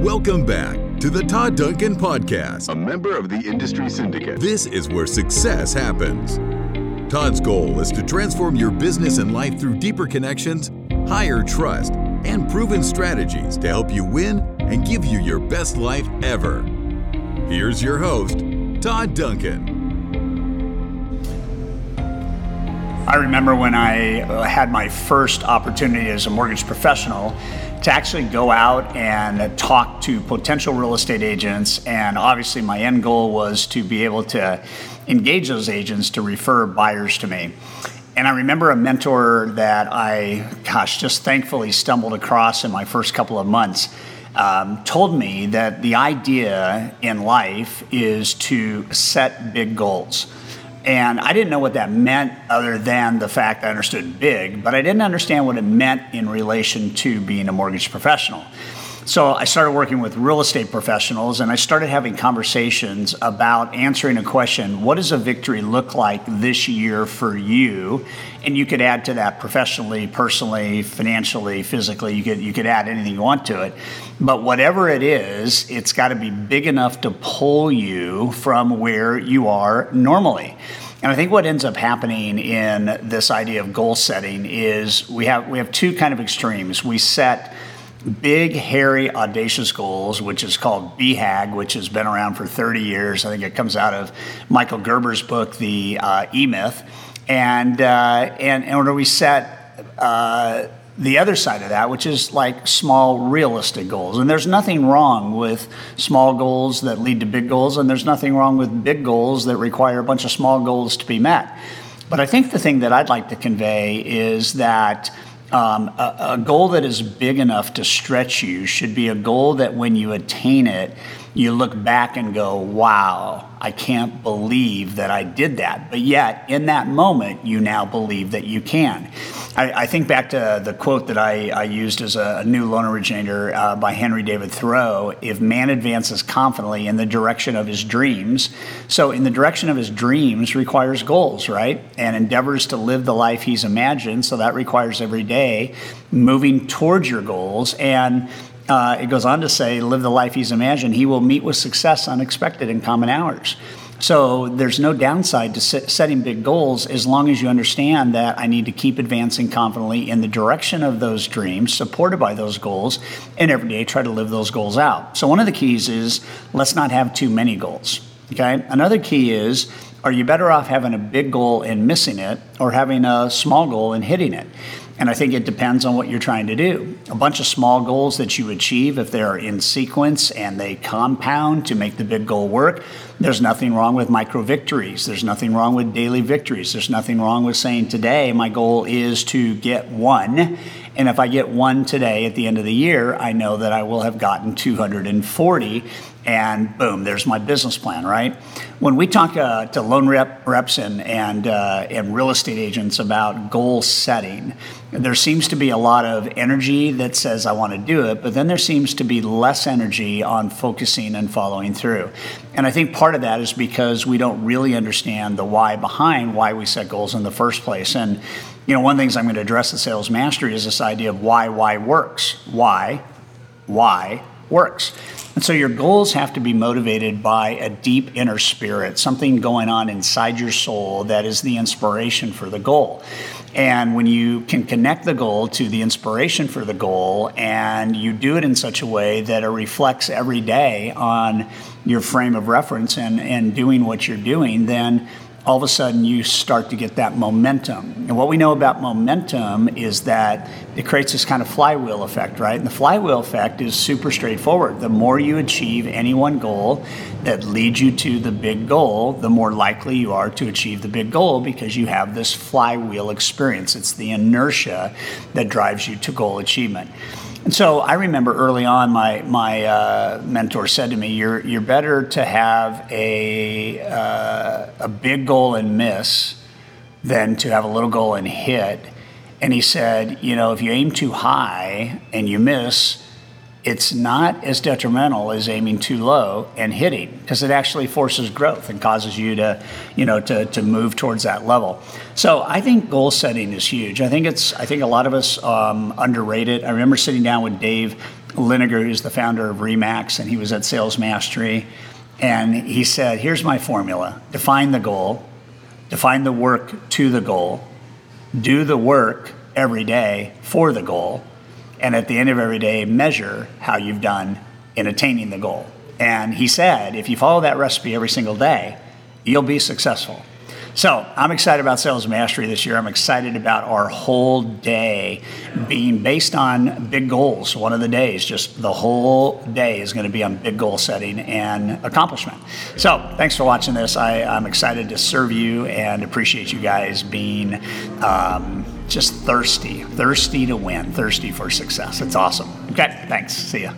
Welcome back to the Todd Duncan Podcast, a member of the Industry Syndicate. This is where success happens. Todd's goal is to transform your business and life through deeper connections, higher trust, and proven strategies to help you win and give you your best life ever. Here's your host, Todd Duncan. I remember when I uh, had my first opportunity as a mortgage professional to actually go out and talk to potential real estate agents. And obviously, my end goal was to be able to engage those agents to refer buyers to me. And I remember a mentor that I, gosh, just thankfully stumbled across in my first couple of months. Um, told me that the idea in life is to set big goals. And I didn't know what that meant other than the fact I understood big, but I didn't understand what it meant in relation to being a mortgage professional. So I started working with real estate professionals and I started having conversations about answering a question what does a victory look like this year for you? And you could add to that professionally, personally, financially, physically, you could, you could add anything you want to it. But whatever it is, it's got to be big enough to pull you from where you are normally. And I think what ends up happening in this idea of goal setting is we have we have two kind of extremes. We set big, hairy, audacious goals, which is called BHAG, which has been around for 30 years. I think it comes out of Michael Gerber's book, The uh, E Myth. And, uh, and, and we set uh, the other side of that, which is like small, realistic goals. And there's nothing wrong with small goals that lead to big goals, and there's nothing wrong with big goals that require a bunch of small goals to be met. But I think the thing that I'd like to convey is that um, a, a, goal that is big enough to stretch you should be a goal that when you attain it, you look back and go, wow, I can't believe that I did that. But yet, in that moment, you now believe that you can. I, I think back to the quote that I, I used as a, a, new loan originator uh, by Henry David Thoreau if man advances confidently in the direction of his dreams, so in the direction of his dreams requires goals, right? And endeavors to live the life he's imagined. So that requires every day moving towards your goals. And uh, it goes on to say, live the life he's imagined. He will meet with success unexpected in common hours. So there's no downside to setting big goals as long as you understand that I need to keep advancing confidently in the direction of those dreams, supported by those goals, and every day try to live those goals out. So one of the keys is let's not have too many goals. Okay. Another key is are you better off having a big goal and missing it or having a small goal and hitting it? And I think it depends on what you're trying to do. A bunch of small goals that you achieve, if they're in sequence and they compound to make the big goal work, there's nothing wrong with micro victories. There's nothing wrong with daily victories. There's nothing wrong with saying, today my goal is to get one. And if I get one today at the end of the year, I know that I will have gotten 240 and boom, there's my business plan, right? When we talk uh, to loan rep, reps and, and, uh, and real estate agents about goal setting, there seems to be a lot of energy that says, I want to do it, but then there seems to be less energy on focusing and following through. And I think part of that is because we don't really understand the why behind why we set goals in the first place. And, you know, one of the things I'm going to address in sales mastery is this idea of why, why works. Why, why works. And so your goals have to be motivated by a deep inner spirit, something going on inside your soul that is the inspiration for the goal. And when you can connect the goal to the inspiration for the goal and you do it in such a way that it reflects every day on your frame of reference and, and doing what you're doing, then all of a sudden you start to get that momentum. And what we know about momentum is that it creates this kind of flywheel effect, right? And the flywheel effect is super straightforward. The more you achieve any one goal that leads you to the big goal, the more likely you are to achieve the big goal because you have this flywheel experience. It's the inertia that drives you to goal achievement. And so I remember early on, my my uh, mentor said to me, "You're you're better to have a uh, a big goal and miss than to have a little goal and hit." And he said, "You know, if you aim too high and you miss, it's not as detrimental as aiming too low and hitting because it actually forces growth and causes you to you know to, to move towards that level. So i think goal setting is huge. I think it's i think a lot of us um, underrate it i remember sitting down with dave Liniger, who's the founder of Remax, and he was at Sales Mastery. And he said, Here's my formula. Define the goal, define the work to the goal, do the work every day for the goal, and at the end of every day, measure how you've done in attaining the goal. And he said, if you follow that recipe every single day, you'll be successful. So I'm excited about Sales Mastery this year. I'm excited about our whole day being based on big goals. One of the days, just the whole day is going to be on big goal setting and accomplishment. So thanks for watching this. I, am excited to serve you and appreciate you guys being um, just thirsty, thirsty to win, thirsty for success. It's awesome. Okay, thanks. See ya.